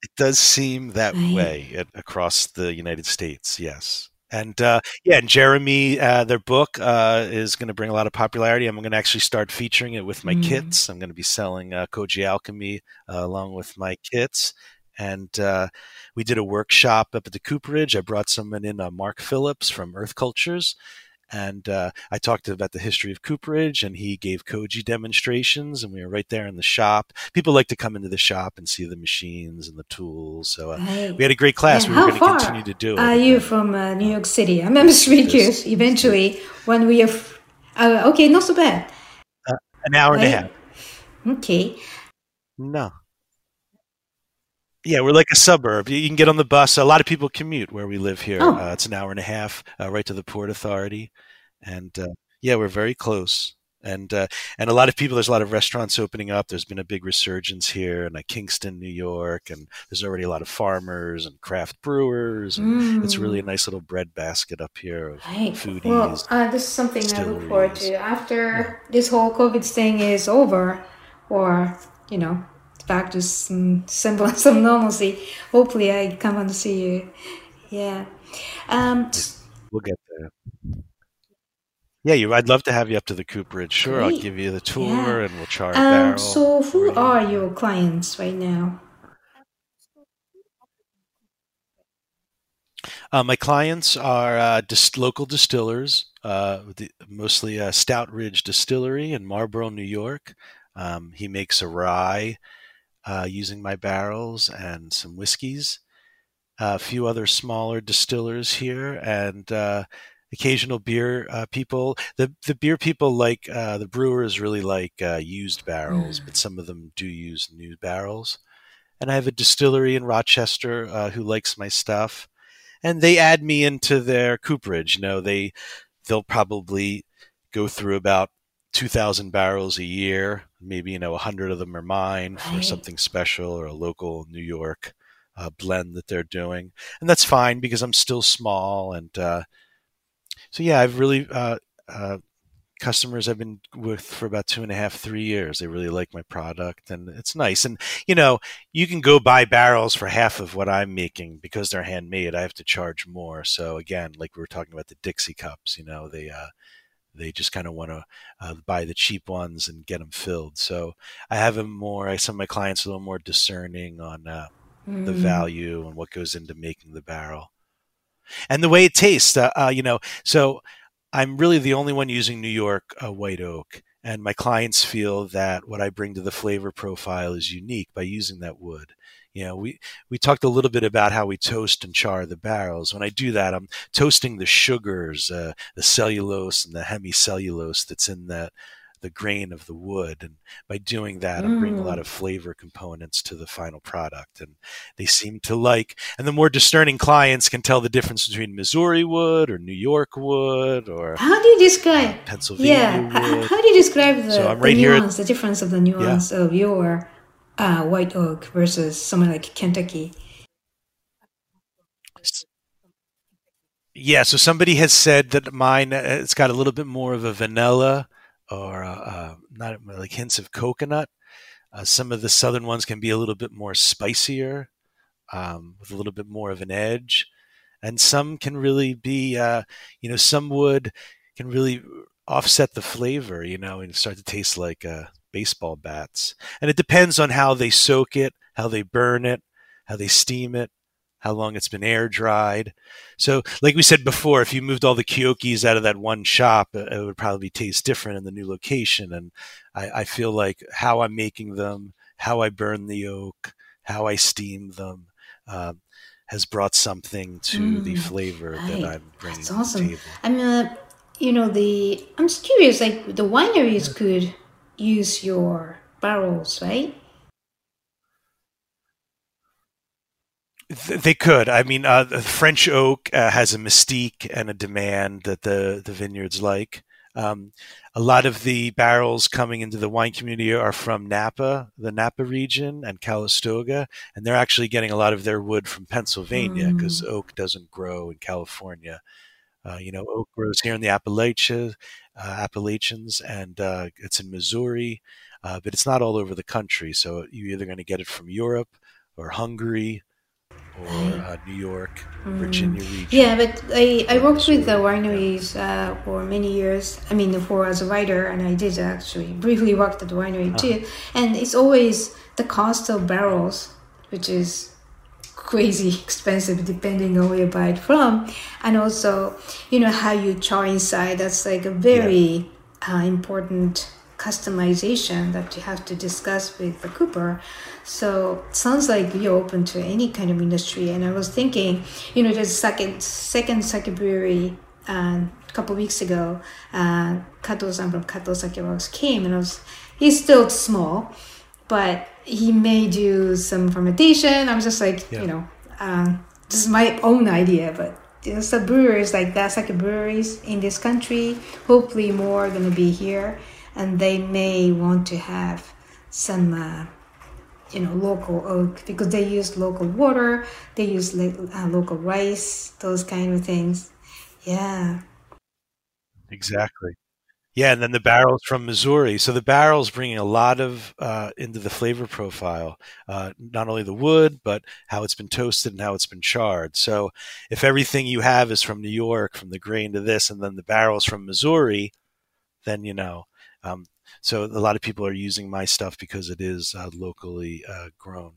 D: It does seem that
B: Right.
D: way at, across the United States. Yes. And uh, yeah, and Jeremy, uh, their book uh, is going to bring a lot of popularity. I'm going to actually start featuring it with my
B: Mm.
D: kits. I'm going to be selling uh, Koji Alchemy uh, along with my kits. And uh, we did a workshop up at the Cooperage. I brought someone in, uh, Mark Phillips from Earth Cultures. And uh, I talked about the history of Cooperage, and he gave Koji demonstrations, and we were right there in the shop. People like to come into the shop and see the machines and the tools. So uh, we had a great class.
B: Yeah,
D: we were going to continue to do it.
B: Are you from uh, New York City? I'm really curious. Eventually, when we have, uh, okay, not so bad.
D: An hour and a half.
B: Okay,
D: No. Yeah, we're like a suburb. You can get on the bus. A lot of people commute where we live here.
B: Oh.
D: Uh, it's an hour and a half uh, right to the Port Authority, and uh, yeah, we're very close. And uh, and a lot of people. There's a lot of restaurants opening up. There's been a big resurgence here in uh, Kingston, New York, and there's already a lot of farmers and craft brewers. And It's really a nice little bread basket up here of
B: right.
D: foodies.
B: Well, uh, this is something I look forward to after this whole COVID thing is over, or you know, back to some semblance (laughs) of normalcy. Hopefully, I come and see you. Yeah. Um,
D: We'll get there. Yeah, you. I'd love to have you up to the Cooperage. Sure, I'll give you the tour
B: Yeah.
D: and we'll char a
B: um,
D: barrel.
B: so who are your clients right now?
D: Uh, my clients are uh, dis- local distillers, uh, the, mostly uh, Stoutridge Distillery in Marlborough, New York. Um, he makes a rye uh, using my barrels and some whiskeys. a few other smaller distillers here, and uh, occasional beer uh, people. The the beer people like uh, the brewers really like uh, used barrels, but some of them do use new barrels. And I have a distillery in Rochester uh, who likes my stuff and they add me into their cooperage. You know, they they'll probably go through about two thousand barrels a year. Maybe you know a hundred of them are mine for
B: Right.
D: something special or a local New York uh, blend that they're doing, and that's fine because I'm still small. And uh, so, yeah, I've really uh, uh, customers I've been with for about two and a half, three years. They really like my product, and it's nice. And you know, you can go buy barrels for half of what I'm making because they're handmade. I have to charge more. So again, like we were talking about the Dixie cups, you know, they uh, they just kind of want to uh, buy the cheap ones and get them filled. So I have them more. Some of my clients are a little more discerning on uh, mm. the value and what goes into making the barrel and the way it tastes. Uh, uh, you know, so I'm really the only one using New York uh, white oak, and my clients feel that what I bring to the flavor profile is unique by using that wood. You know, we we talked a little bit about how we toast and char the barrels. When I do that, I'm toasting the sugars, uh, the cellulose and the hemicellulose that's in that the grain of the wood. And by doing that, I'm bringing a lot mm. of flavor components to the final product. And they seem to like, and the more discerning clients can tell the difference between Missouri wood or New York wood or
B: how do you describe
D: Pennsylvania
B: yeah,
D: wood.
B: How do you describe the,
D: so
B: the nuance, the difference of the nuance yeah. of your uh, white oak versus somewhere like Kentucky?
D: Yeah, so somebody has said that mine uh, it's got a little bit more of a vanilla or uh, uh, not like hints of coconut. Uh, some of the southern ones can be a little bit more spicier, um, with a little bit more of an edge, and some can really be, uh, you know, some wood can really offset the flavor, you know, and start to taste like baseball bats. And it depends on how they soak it, how they burn it, how they steam it how long it's been air dried. So, like we said before, if you moved all the Kiokes out of that one shop, it would probably taste different in the new location. And I, I feel like how I'm making them, how I burn the oak, how I steam them, uh, has brought something to mm, the flavor that I'm bringing That's awesome. to the table.
B: I mean, uh, you know, the I'm just curious. Like the wineries could use your barrels, right?
D: They could. I mean, uh, the French oak uh, has a mystique and a demand that the the vineyards like. Um, a lot of the barrels coming into the wine community are from Napa, the Napa region, and Calistoga, and they're actually getting a lot of their wood from Pennsylvania because mm. oak doesn't grow in California. Uh, you know, oak grows here in the Appalachia, Appalachians, and uh, it's in Missouri, uh, but it's not all over the country. So you're either going to get it from Europe or Hungary or uh, New York, mm. Virginia region.
B: Yeah, but I, I worked with the wineries uh, for many years. I mean, for as a writer, and I did actually briefly work at the winery uh-huh. too. And it's always the cost of barrels, which is crazy expensive depending on where you buy it from, and also you know how you char inside. That's like a very yeah. uh, important customization that you have to discuss with the cooper. So sounds like you're open to any kind of industry. And I was thinking, you know, there's second second sake brewery uh, a couple weeks ago. Uh, Kato-san from Kato Sake Works came, and I was he's still small, but he may do some fermentation. I was just like, yeah. you know, uh, this is my own idea, but there's the brewers like that, sake breweries in this country. Hopefully, more are gonna be here and they may want to have some uh, you know local oak because they use local water they use uh, local rice those kind of things yeah
D: exactly yeah and then the barrels from missouri so the barrels bringing a lot of uh, into the flavor profile uh, not only the wood but how it's been toasted and how it's been charred so if everything you have is from new york from the grain to this and then the barrels from missouri then you know um, so a lot of people are using my stuff because it is uh, locally uh, grown.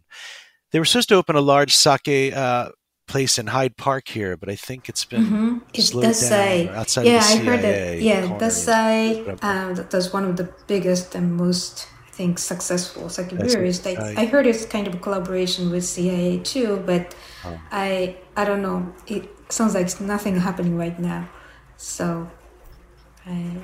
D: They were supposed to open a large sake uh, place in Hyde Park here, but I think it's been mm-hmm. slowed down
B: say,
D: outside
B: yeah,
D: of the
B: CIA I heard that. Yeah, Dassai uh, that's one of the biggest and most I think successful sake breweries. Like, I, I, heard it's kind of a collaboration with CIA too, but oh. I I don't know. It sounds like nothing happening right now. So I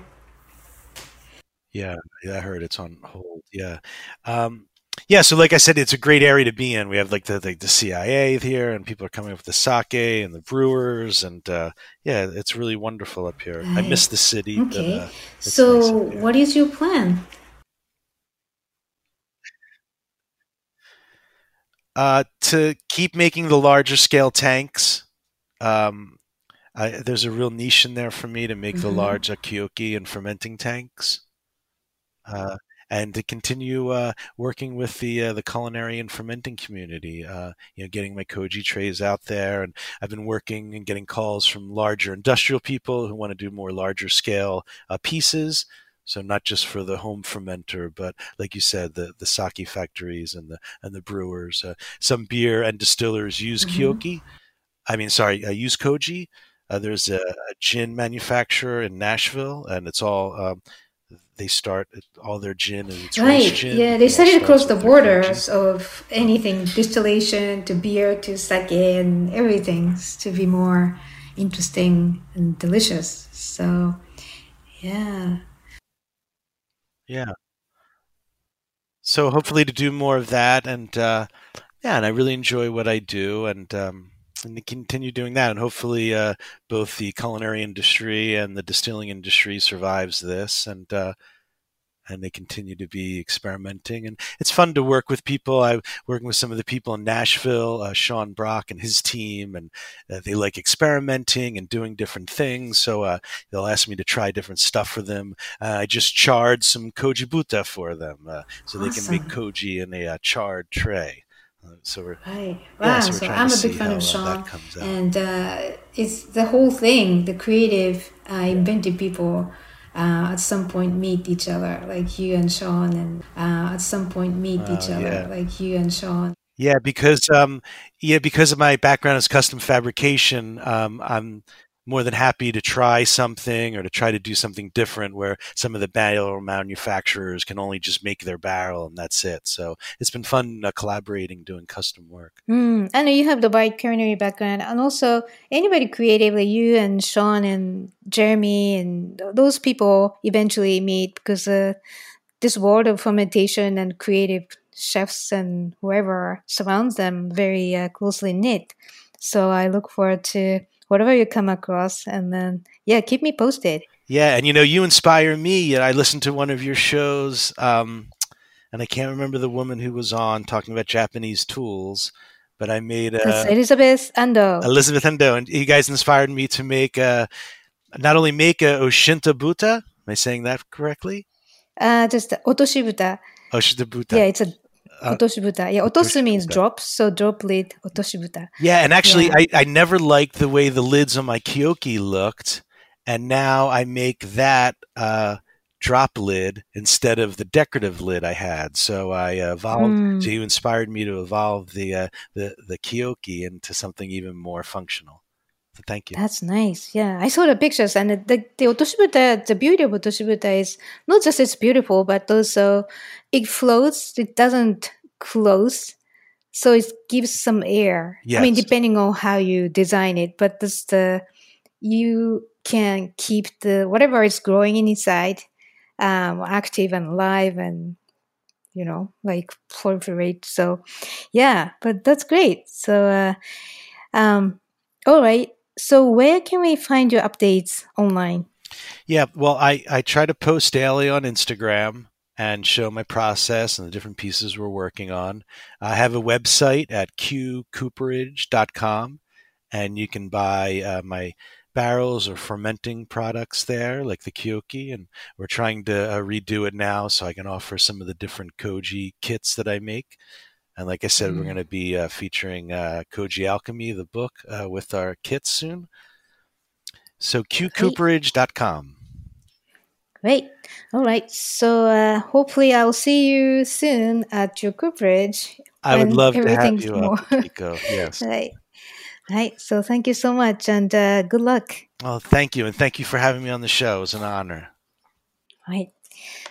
D: yeah, yeah, I heard it's on hold. Yeah. Um, yeah, so like I said, it's a great area to be in. We have like the the, the CIA here, and people are coming up with the sake and the brewers, and uh, yeah, it's really wonderful up here. Right. I miss the city.
B: Okay, but, uh, so nice what is your plan?
D: Uh, to keep making the larger scale tanks. Um, I, there's a real niche in there for me to make mm-hmm. the large kioke and fermenting tanks. Uh, and to continue uh, working with the uh, the culinary and fermenting community. Uh, you know, getting my koji trays out there, and I've been working and getting calls from larger industrial people who want to do more larger scale uh, pieces. So not just for the home fermenter, but like you said, the the sake factories and the and the brewers. Uh, some beer and distillers use mm-hmm. kioke. I mean, sorry, uh, use koji. there's a, a, gin manufacturer in Nashville, and it's all um, they start all their gin and it's
B: right.
D: Gin,
B: yeah, they started across the borders of anything distillation to beer to sake and everything to be more interesting and delicious. So, yeah.
D: Yeah. So hopefully to do more of that and uh, yeah, and I really enjoy what I do and um, and they continue doing that. And hopefully, uh, both the culinary industry and the distilling industry survives this, and uh, and they continue to be experimenting. And it's fun to work with people. I'm working with some of the people in Nashville, uh, Sean Brock and his team, and uh, they like experimenting and doing different things. So uh, they'll ask me to try different stuff for them. Uh, I just charred some koji buta for them, uh, so awesome. they can make koji in a uh, charred tray. So we're
B: right. Wow. Yeah, so, so I'm a big fan of Sean, and it's the whole thing. The creative, inventive people uh, at some point meet each other, like you and Sean, and uh, at some point meet uh, each other, yeah. like you and Sean.
D: Yeah, because um, yeah, because of my background as custom fabrication, um, I'm more than happy to try something or to try to do something different where some of the barrel manufacturers can only just make their barrel and that's it. So it's been fun uh, collaborating, doing custom work.
B: Mm, I know you have the wide culinary background and also anybody creative like you and Sean and Jeremy and those people eventually meet because uh, this world of fermentation and creative chefs and whoever surrounds them very uh, closely knit. So I look forward to whatever you come across and then yeah keep me posted.
D: Yeah and you know you inspire me i listened to one of your shows um, and i can't remember the woman who was on talking about japanese tools but i made a,
B: elizabeth andoh.
D: Elizabeth andoh and you guys inspired me to make a not only make a oshinta buta am i saying that correctly?
B: Uh just otoshibuta.
D: Oshinta
B: yeah it's a uh, otoshibuta. Yeah, otosu means drop, so drop lid, otoshibuta.
D: Yeah, and actually, yeah. I, I never liked the way the lids on my kioke looked, and now I make that uh, drop lid instead of the decorative lid I had. So I evolved. Mm. So you inspired me to evolve the uh, the the kioke into something even more functional. So thank you.
B: That's nice. Yeah, I saw the pictures, and the the, otoshibuta. The beauty of otoshibuta is not just it's beautiful, but also it floats. It doesn't close, so it gives some air. Yes. I mean, depending on how you design it, but this the you can keep the whatever is growing inside um, active and alive and you know like proliferate. So yeah, but that's great. So uh, um, all right. So where can we find your updates online?
D: Yeah, well, I, I try to post daily on Instagram and show my process and the different pieces we're working on. I have a website at qcooperage.com, and you can buy uh, my barrels or fermenting products there, like the Kioke. And we're trying to uh, redo it now so I can offer some of the different Koji kits that I make. And like I said, mm. we're going to be uh, featuring uh, Koji Alchemy, the book, uh, with our kits soon. So qcooperage.com.
B: Great. All right. So uh, hopefully I'll see you soon at your cooperage.
D: I would love to have you more. (laughs) up, Nico. Yes.
B: right. Right. So thank you so much and uh, good luck.
D: Well, thank you. And thank you for having me on the show. It was an honor.
B: Right.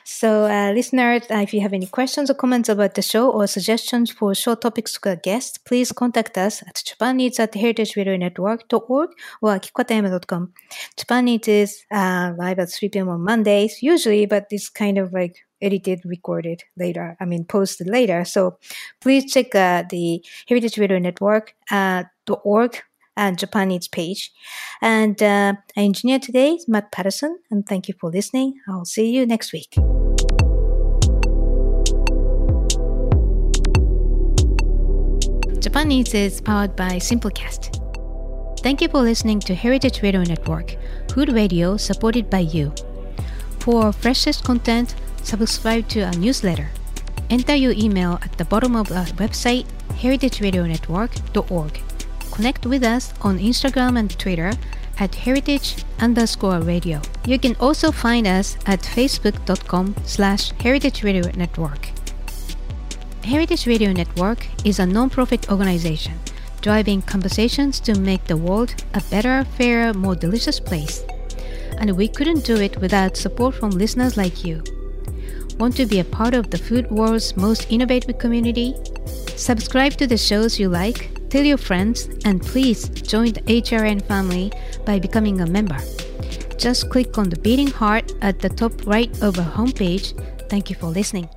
B: So, uh, listeners, uh, if you have any questions or comments about the show or suggestions for show topics for guests, please contact us at japaneats at heritageradionetwork.org or kikotayama.com. Japan Eats is uh, live at 3 p.m. on Mondays, usually, but it's kind of like edited, recorded later, I mean, posted later. So please check uh, the Heritage Radio Network uh, .org and Japan Eats page. And uh, our engineer today is Matt Patterson, and thank you for listening. I'll see you next week. Japan Eats is powered by Simplecast. Thank you for listening to Heritage Radio Network, food radio supported by you. For freshest content, subscribe to our newsletter. Enter your email at the bottom of our website, heritageradionetwork.org. Connect with us on Instagram and Twitter at heritage underscore radio. You can also find us at facebook.com slash heritage radio network. Heritage Radio Network is a non-profit organization driving conversations to make the world a better, fairer, more delicious place. And we couldn't do it without support from listeners like you. Want to be a part of the food world's most innovative community? Subscribe to the shows you like, tell your friends, and please join the HRN family by becoming a member. Just click on the beating heart at the top right of our homepage. Thank you for listening.